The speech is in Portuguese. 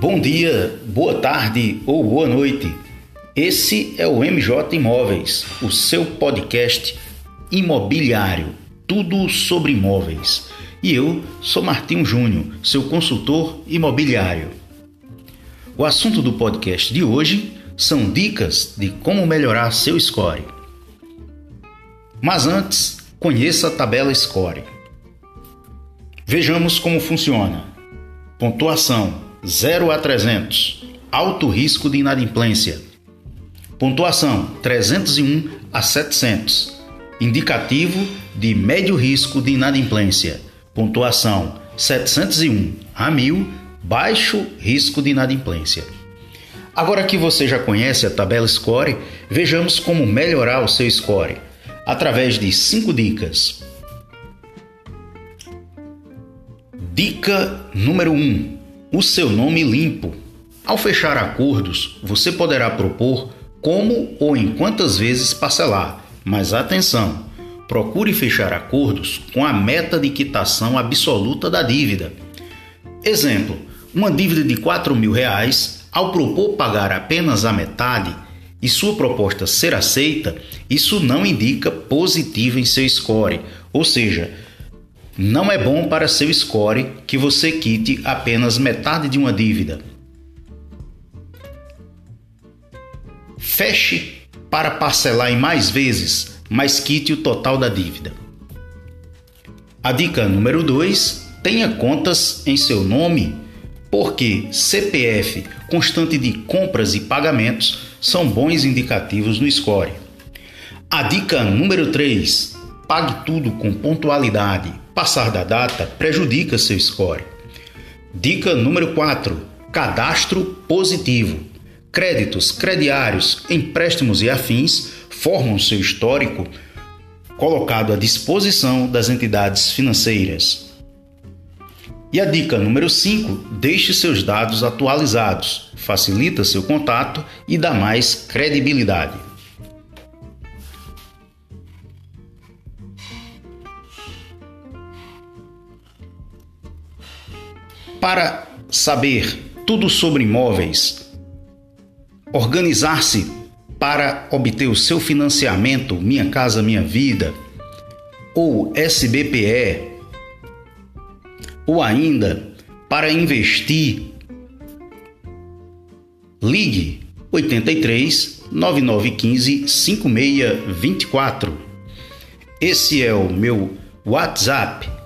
Bom dia, boa tarde ou boa noite. Esse é o MJ Imóveis, o seu podcast imobiliário, tudo sobre imóveis. E eu sou Martinho Júnior, seu consultor imobiliário. O assunto do podcast de hoje são dicas de como melhorar seu score. Mas antes, conheça a tabela Score. Vejamos como funciona. Pontuação 0 a 300. Alto risco de inadimplência. Pontuação 301 a 700. Indicativo de médio risco de inadimplência. Pontuação 701 a 1000. Baixo risco de inadimplência. Agora que você já conhece a tabela Score, vejamos como melhorar o seu score através de 5 dicas. Dica número 1: um, o seu nome limpo. Ao fechar acordos, você poderá propor como ou em quantas vezes parcelar, mas atenção! Procure fechar acordos com a meta de quitação absoluta da dívida. Exemplo: uma dívida de 4 mil reais, ao propor pagar apenas a metade e sua proposta ser aceita, isso não indica positivo em seu score, ou seja, não é bom para seu score que você quite apenas metade de uma dívida. Feche para parcelar em mais vezes, mas quite o total da dívida. A dica número 2: tenha contas em seu nome, porque CPF, constante de compras e pagamentos, são bons indicativos no score. A dica número 3: pague tudo com pontualidade Passar da data prejudica seu score. Dica número 4: cadastro positivo. Créditos, crediários, empréstimos e afins formam seu histórico colocado à disposição das entidades financeiras. E a dica número 5: deixe seus dados atualizados, facilita seu contato e dá mais credibilidade. Para saber tudo sobre imóveis, organizar-se para obter o seu financiamento Minha Casa Minha Vida ou SBPE, ou ainda para investir, ligue 83 9915 5624. Esse é o meu WhatsApp